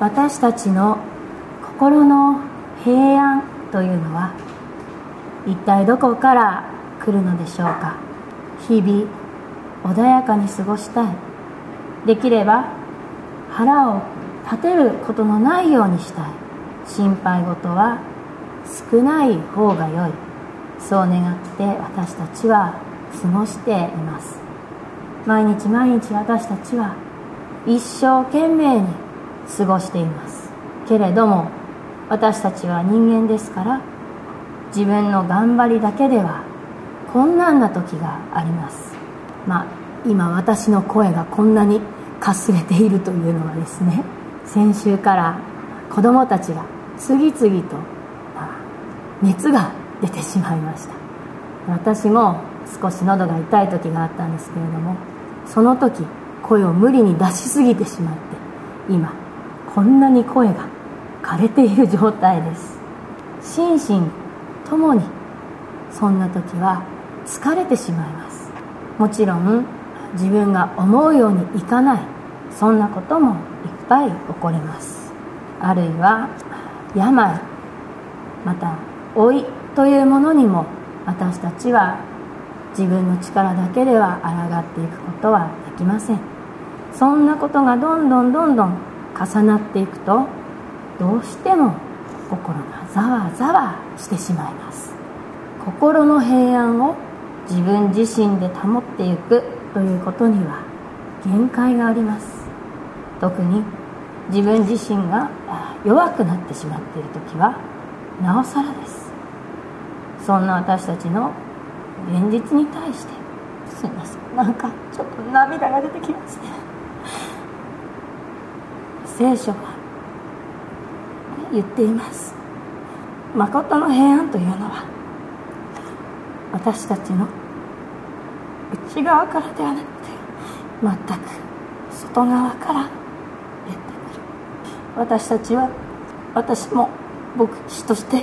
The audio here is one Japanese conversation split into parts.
私たちの心の平安というのは一体どこから来るのでしょうか。日々穏やかに過ごしたい。できれば腹を立てることのないようにしたい。心配事は少ない方が良い。そう願って私たちは過ごしています。毎日毎日私たちは一生懸命に過ごしています。けれども私たちは人間ですから自分の頑張りだけでは困難な時があります。まあ今私の声がこんなにかすれているというのはですね先週から子供たちが次々と、熱が出てしまいました。私も少し喉が痛い時があったんですけれどもその時声を無理に出しすぎてしまって今こんなに声が枯れている状態です。心身ともにそんな時は疲れてしまいます。もちろん自分が思うようにいかないそんなこともいっぱい起こります。あるいは病また老いというものにも私たちは自分の力だけでは抗っていくことはできません。そんなことがどんどんどんどん重なっていくとどうしても心がざわざわしてしまいます。心の平安を自分自身で保っていくということには限界があります。特に自分自身が弱くなってしまっている時はなおさらです。そんな私たちの現実に対してすいません。なんかちょっと涙が出てきますね聖書は言っています。誠の平安というのは私たちの内側からではなくて全く外側から出てくる。私たちは私も牧師として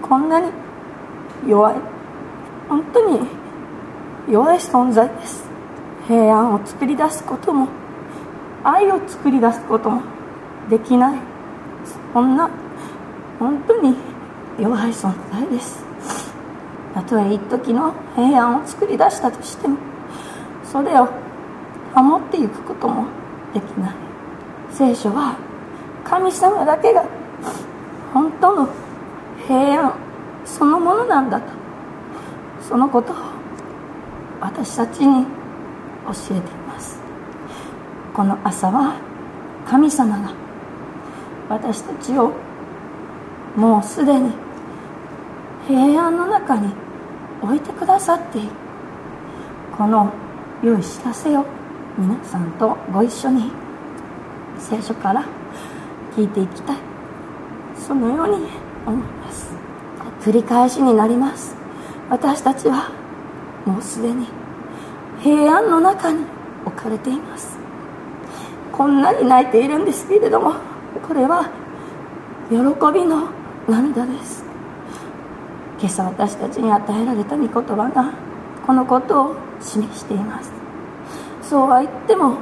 こんなに弱い本当に弱い存在です。平安を作り出すことも愛を作り出すこともできない。そんな本当に弱い存在です。たとえ一時の平安を作り出したとしてもそれを守っていくこともできない。聖書は神様だけが本当の平安そのものなんだとそのことを私たちに教えていこの朝は神様が私たちをもうすでに平安の中に置いてくださっているこの良い知らせを皆さんとご一緒に聖書から聞いていきたい。そのように思います繰り返しになります。私たちはもうすでに平安の中に置かれています。こんなに泣いているんですけれどもこれは喜びの涙です。今朝私たちに与えられた御言葉がこのことを示しています。そうは言っても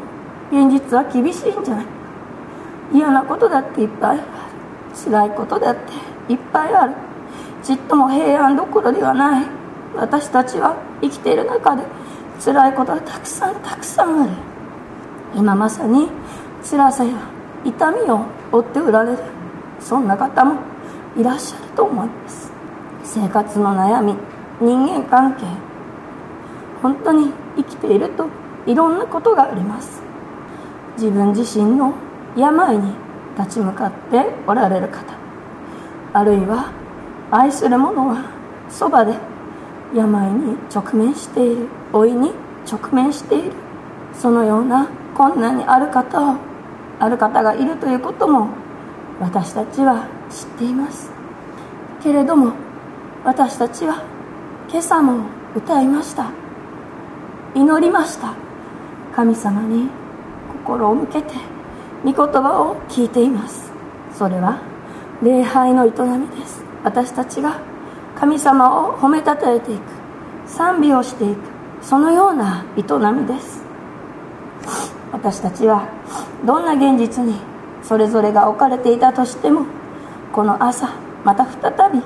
現実は厳しいんじゃない。嫌なことだっていっぱいある。辛いことだっていっぱいある。ちっとも平安どころではない。私たちは生きている中で辛いことはたくさんたくさんある。今まさに辛さや痛みを負っておられるそんな方もいらっしゃると思います。生活の悩み人間関係本当に生きているといろんなことがあります。自分自身の病に立ち向かっておられる方あるいは愛する者はそばで病に直面している老いに直面しているそのような困難にある方をある方がいるということも私たちは知っています。けれども私たちは今朝も歌いました。祈りました。神様に心を向けて御言葉を聞いています。それは礼拝の営みです。私たちが神様を褒めたたえていく。賛美をしていく。そのような営みです。私たちはどんな現実にそれぞれが置かれていたとしてもこの朝また再び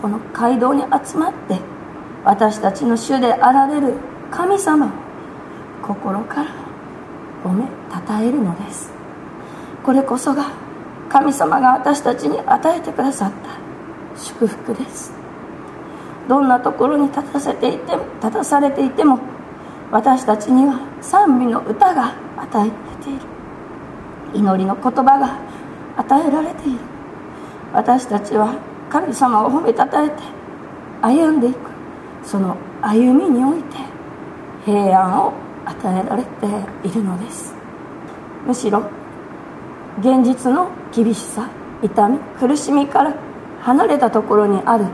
この街道に集まって私たちの主であられる神様を心から褒めたたえるのです。これこそが神様が私たちに与えてくださった祝福です。どんなところに立たせていて立たされていても私たちには賛美の歌が与えられている。祈りの言葉が与えられている。私たちは神様を褒めたたえて歩んでいく。その歩みにおいて平安を与えられているのです。むしろ現実の厳しさ痛み苦しみから離れたところにある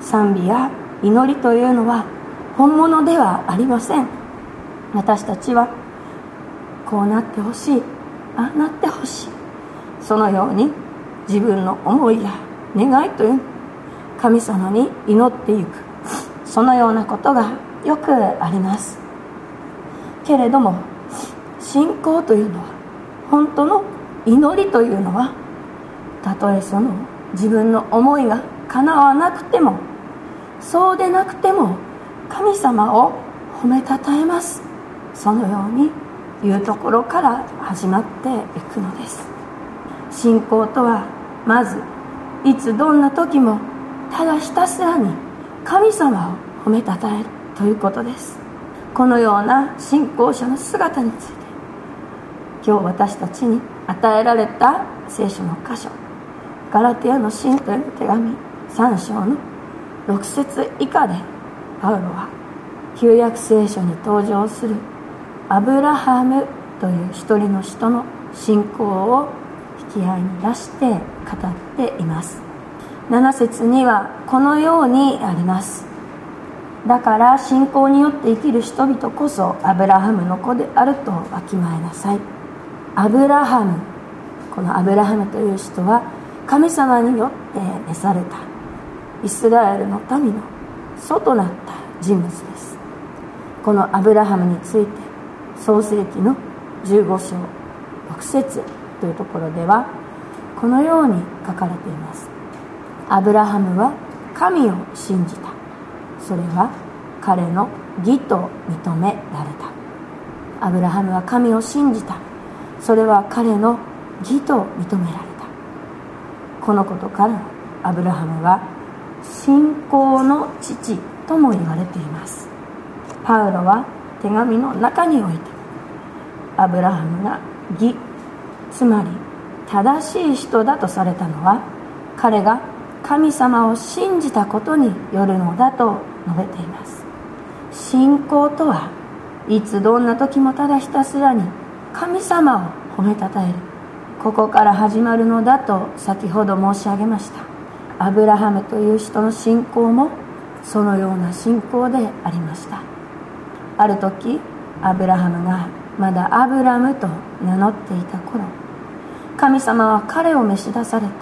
賛美や祈りというのは本物ではありません。私たちはこうなってほしい。ああなってほしい。そのように自分の思いや願いという神様に祈っていく。そのようなことがよくあります。けれども信仰というのは本当の祈りというのはたとえその自分の思いが叶わなくてもそうでなくても神様を褒めたたえます。そのようにいうところから始まっていくのです。信仰とはまずいつどんな時もただひたすらに神様を褒めたたえるということです。このような信仰者の姿について今日私たちに与えられた聖書の箇所ガラテヤの信徒への手紙3章の6節以下でパウロは旧約聖書に登場するアブラハムという一人の人の信仰を引き合いに出して語っています。7節にはこのようにあります。だから信仰によって生きる人々こそアブラハムの子であるとわきまえなさい。アブラハム。このアブラハムという人は神様によって召された。イスラエルの民の祖となった人物です。このアブラハムについて創世記の15章6節というところではこのように書かれています。アブラハムは神を信じた。それは彼の義と認められた。アブラハムは神を信じた。それは彼の義と認められた。このことからアブラハムは信仰の父とも言われています。パウロは手紙の中においてアブラハムが義つまり正しい人だとされたのは彼が神様を信じたことによるのだと述べています。信仰とはいつどんな時もただひたすらに神様を褒めたたえる。ここから始まるのだと先ほど申し上げました。アブラハムという人の信仰もそのような信仰でありました。ある時アブラハムがまだアブラムと名乗っていた頃神様は彼を召し出されて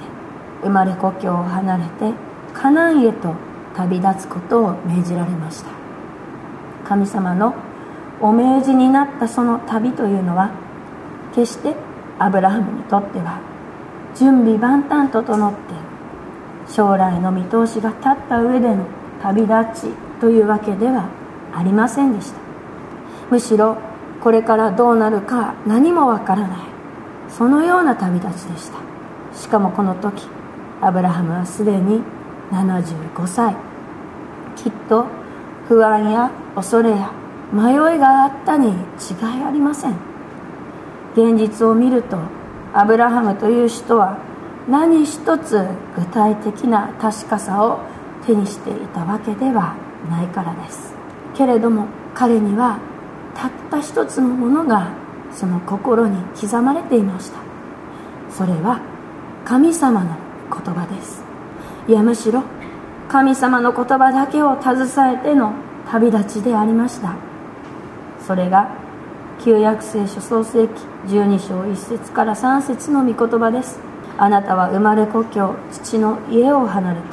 生まれ故郷を離れてカナンへと旅立つことを命じられました。神様のお命じになったその旅というのは決してアブラハムにとっては準備万端整って将来の見通しが立った上での旅立ちというわけではありませんでした。むしろこれからどうなるか何もわからない。そのような旅立ちでした。しかもこの時アブラハムはすでに75歳。きっと不安や恐れや迷いがあったに違いありません。現実を見るとアブラハムという人は何一つ具体的な確かさを手にしていたわけではないからです。けれども彼にはたった一つのものがその心に刻まれていました。それは神様の言葉です。いやむしろ神様の言葉だけを携えての旅立ちでありました。それが旧約聖書創世記12章1節から3節の御言葉です。あなたは生まれ故郷父の家を離れて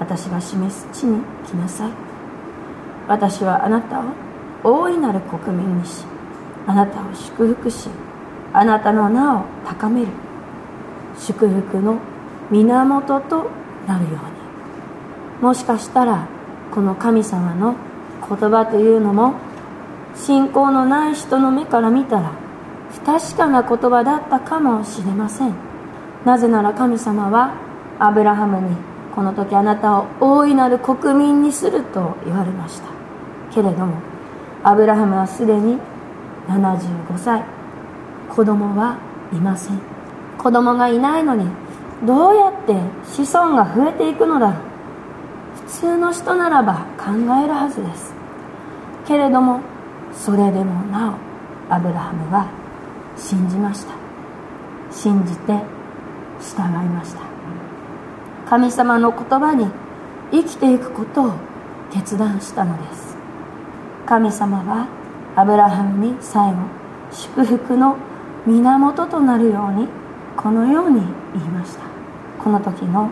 私が示す地に来なさい。私はあなたを大いなる国民にしあなたを祝福しあなたの名を高める。祝福の源となるように。もしかしたらこの神様の言葉というのも信仰のない人の目から見たら不確かな言葉だったかもしれません。なぜなら神様はアブラハムにこの時あなたを大いなる国民にすると言われました。けれどもアブラハムはすでに75歳。子供はいません。子供がいないのにどうやって子孫が増えていくのだろう。普通の人ならば考えるはずです。けれどもそれでもなおアブラハムは信じました。信じて従いました。神様の言葉に生きていくことを決断したのです。神様はアブラハムに最後祝福の源となるようにこのように言いました。この時の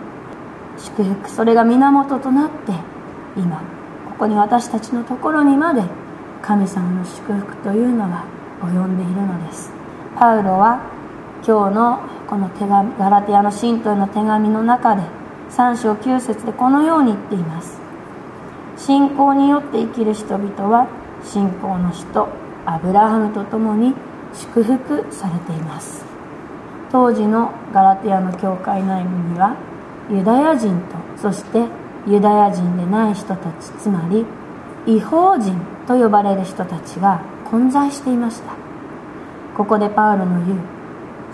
祝福それが源となって今ここに私たちのところにまで神様の祝福というのが及んでいるのです。パウロは今日のこの手紙ガラテヤの信徒への手紙の中で3章9節でこのように言っています。信仰によって生きる人々は信仰の人アブラハムと共に祝福されています。当時のガラテヤの教会内部にはユダヤ人とそしてユダヤ人でない人たちつまり違法人と呼ばれる人たちが混在していました。ここでパウロの言う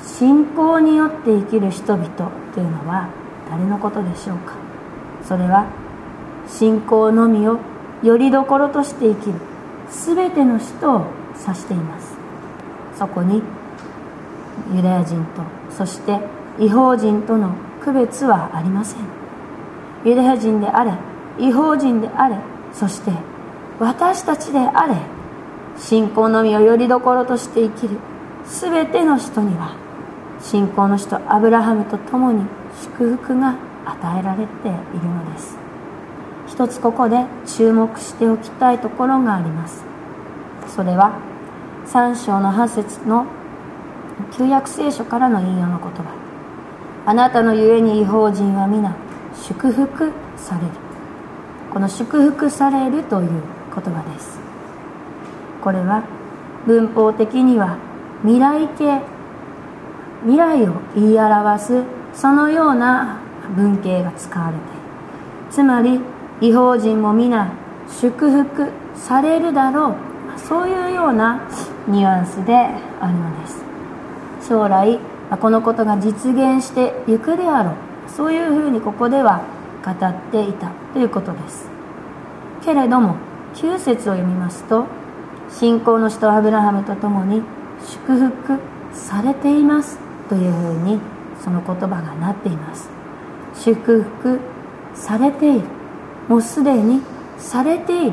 信仰によって生きる人々というのは誰のことでしょうか。それは信仰のみをよりどころとして生きる。全ての人を指しています。そこにユダヤ人とそして違法人との区別はありません。ユダヤ人であれ違法人であれそして私たちであれ信仰のみをよりどころとして生きる全ての人には信仰の人アブラハムと共に祝福が与えられているのです。一つここで注目しておきたいところがあります。それは3章の8節の旧約聖書からの引用の言葉。あなたのゆえに違法人は皆祝福される。この祝福されるという言葉です。これは文法的には未来形未来を言い表すそのような文型が使われている。つまり違法人も皆祝福されるだろう。そういうようなニュアンスであるのです。将来このことが実現していくであろう。そういうふうにここでは語っていたということです。けれども9節を読みますと信仰の人アブラハムと共に祝福されています。というふうにその言葉がなっています。祝福されている。もうすでにされている。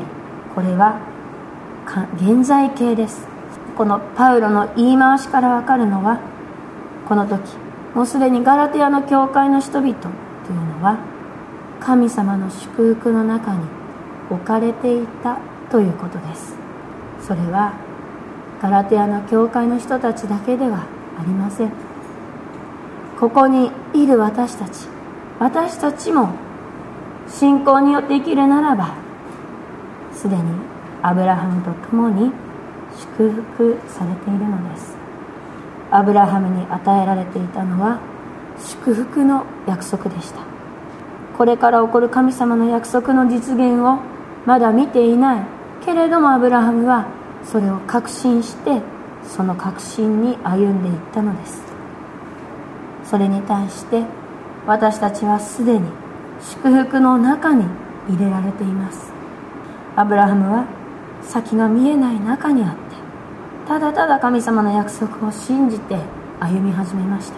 これは現在形です。このパウロの言い回しからわかるのはこの時もうすでにガラテヤの教会の人々というのは神様の祝福の中に置かれていたということです。それはガラテヤの教会の人たちだけではありません。ここにいる私たち私たちも信仰によって生きるならばすでにアブラハムと共に祝福されているのです。アブラハムに与えられていたのは祝福の約束でした。これから起こる神様の約束の実現をまだ見ていないけれどもアブラハムはそれを確信してその確信に歩んでいったのです。それに対して私たちはすでに祝福の中に入れられています。アブラハムは先が見えない中にあってただただ神様の約束を信じて歩み始めました。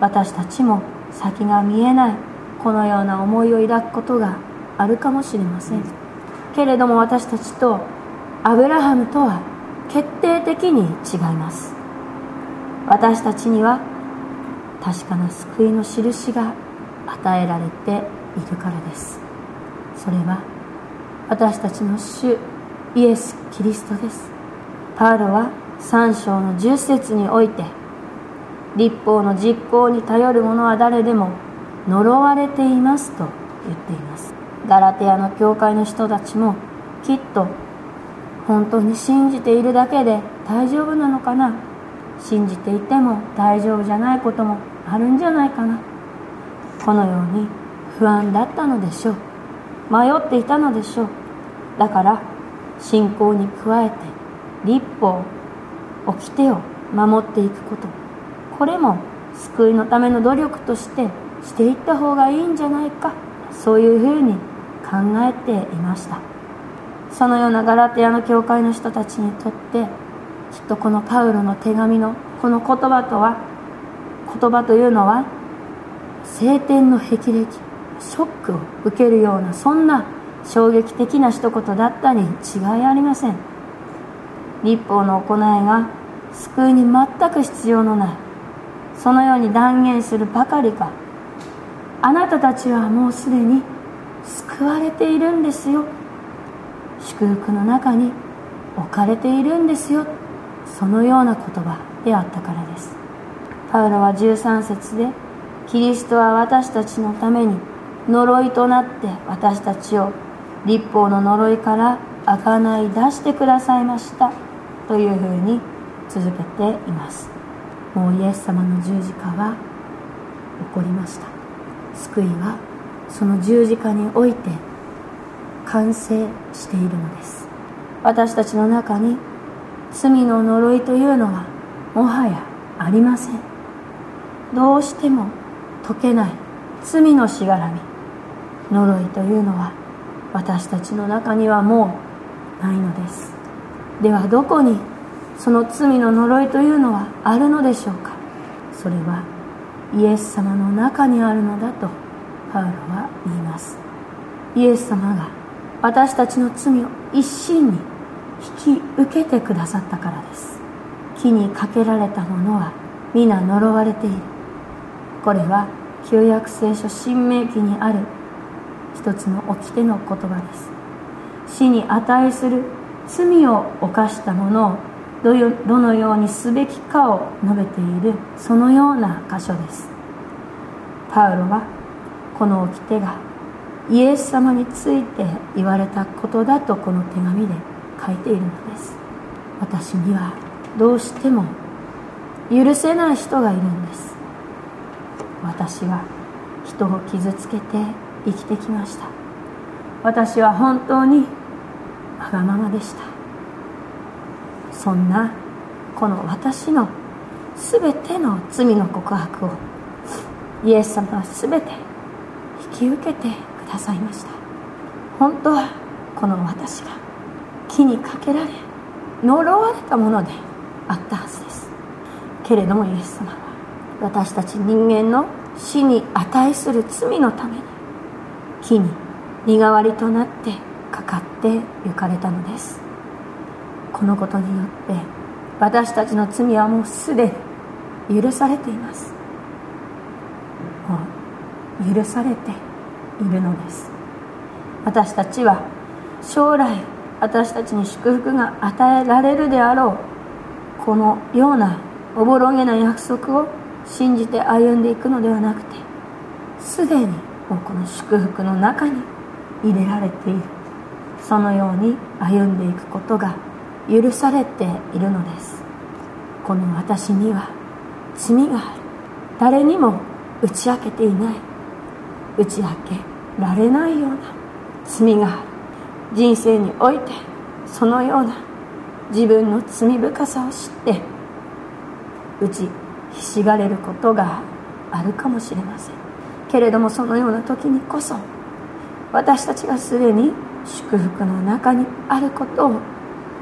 私たちも先が見えないこのような思いを抱くことがあるかもしれません。けれども私たちとアブラハムとは決定的に違います。私たちには確かな救いの印が与えられているからです。それは私たちの主イエス・キリストです。パウロは3章の10節において立法の実行に頼る者は誰でも呪われていますと言っています。ガラテヤの教会の人たちもきっと本当に信じているだけで大丈夫なのかな。信じていても大丈夫じゃないこともあるんじゃないかな。このように不安だったのでしょう。迷っていたのでしょう。だから信仰に加えて立法掟を守っていくこと。これも救いのための努力としてしていった方がいいんじゃないか。そういうふうに考えていました。そのようなガラテヤの教会の人たちにとってきっとこのパウロの手紙のこの言葉とは言葉というのは晴天の霹靂ショックを受けるようなそんな衝撃的な一言だったに違いありません。立法の行いが救いに全く必要のない。そのように断言するばかりか。あなたたちはもうすでに救われているんですよ。祝福の中に置かれているんですよ。そのような言葉であったからです。パウロは13節でキリストは私たちのために呪いとなって私たちを立法の呪いから贖い出してくださいましたというふうに続けています。もうイエス様の十字架は起こりました。救いはその十字架において完成しているのです。私たちの中に罪の呪いというのはもはやありません。どうしても解けない罪のしがらみ。呪いというのは私たちの中にはもうないのです。ではどこにその罪の呪いというのはあるのでしょうか？それはイエス様の中にあるのだとパウロは言います。イエス様が私たちの罪を一身に引き受けてくださったからです。木にかけられたものは皆呪われている。これは旧約聖書新明記にある一つの掟の言葉です。死に値する罪を犯した者をどのようにすべきかを述べているそのような箇所です。パウロはこの掟がイエス様について言われたことだとこの手紙で書いているのです。私にはどうしても許せない人がいるんです。私は人を傷つけて生きてきました。私は本当にわがままでした。そんなこの私の全ての罪の告白をイエス様は全て引き受けてくださいました。本当はこの私が木にかけられ呪われたものであったはずです。けれどもイエス様私たち人間の死に値する罪のために木に身代わりとなってかかって行かれたのです。このことによって私たちの罪はもうすでに許されています。もう許されているのです。私たちは将来私たちに祝福が与えられるであろうこのようなおぼろげな約束を信じて歩んでいくのではなくてすでにもうこの祝福の中に入れられている。そのように歩んでいくことが許されているのです。この私には罪がある。誰にも打ち明けていない。打ち明けられないような罪がある。人生においてそのような自分の罪深さを知って打ちひしがれることがあるかもしれません。けれどもそのような時にこそ私たちがすでに祝福の中にあることを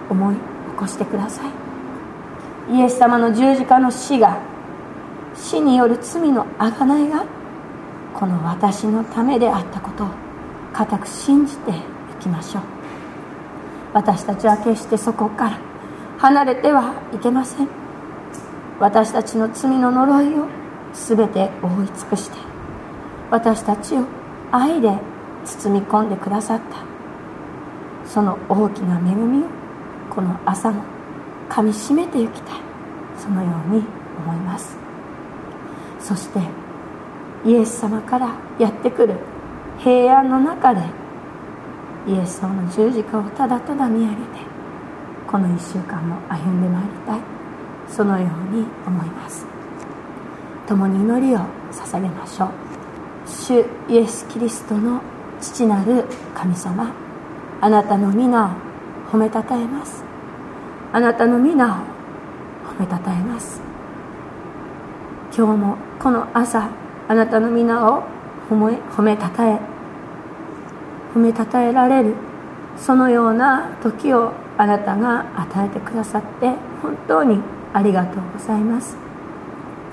思い起こしてください。イエス様の十字架の死が死による罪の贖いがこの私のためであったことを固く信じていきましょう。私たちは決してそこから離れてはいけません。私たちの罪の呪いを全て覆い尽くして私たちを愛で包み込んでくださった。その大きな恵みをこの朝もかみしめていきたい。そのように思います。そしてイエス様からやってくる平安の中でイエス様の十字架をただただ見上げてこの1週間も歩んでまいりたい。そのように思います。共に祈りを捧げましょう。主イエス・キリストの父なる神様。あなたの皆を褒めたたえます。あなたの皆を褒めたたえます。今日もこの朝あなたの皆を褒め褒めたたえ褒めたたえられるそのような時をあなたが与えてくださって本当にありがとうございます。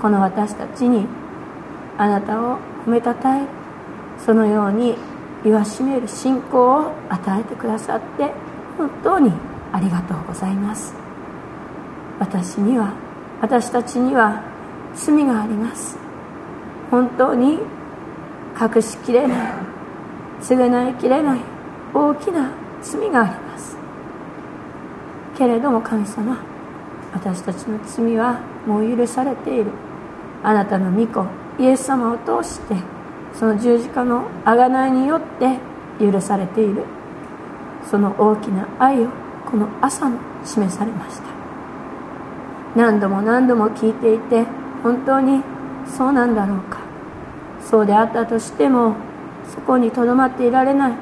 この私たちにあなたを褒めたたえそのように言わしめる信仰を与えてくださって本当にありがとうございます。私には私たちには罪があります。本当に隠しきれない償いきれない大きな罪があります。けれども神様私たちの罪はもう許されている。あなたの御子イエス様を通してその十字架の贖いによって許されている。その大きな愛をこの朝も示されました。何度も何度も聞いていて本当にそうなんだろうか。そうであったとしてもそこにとどまっていられない。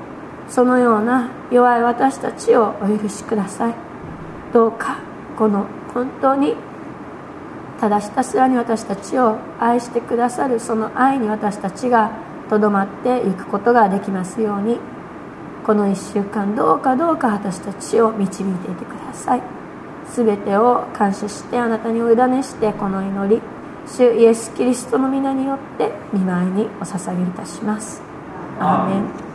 そのような弱い私たちをお許しください。どうかこの本当にただひたすらに私たちを愛してくださるその愛に私たちがとどまっていくことができますようにこの1週間どうかどうか私たちを導いていてください。全てを感謝してあなたにお委ねしてこの祈り主イエス・キリストの皆によって見舞いにお捧げいたします。アーメン。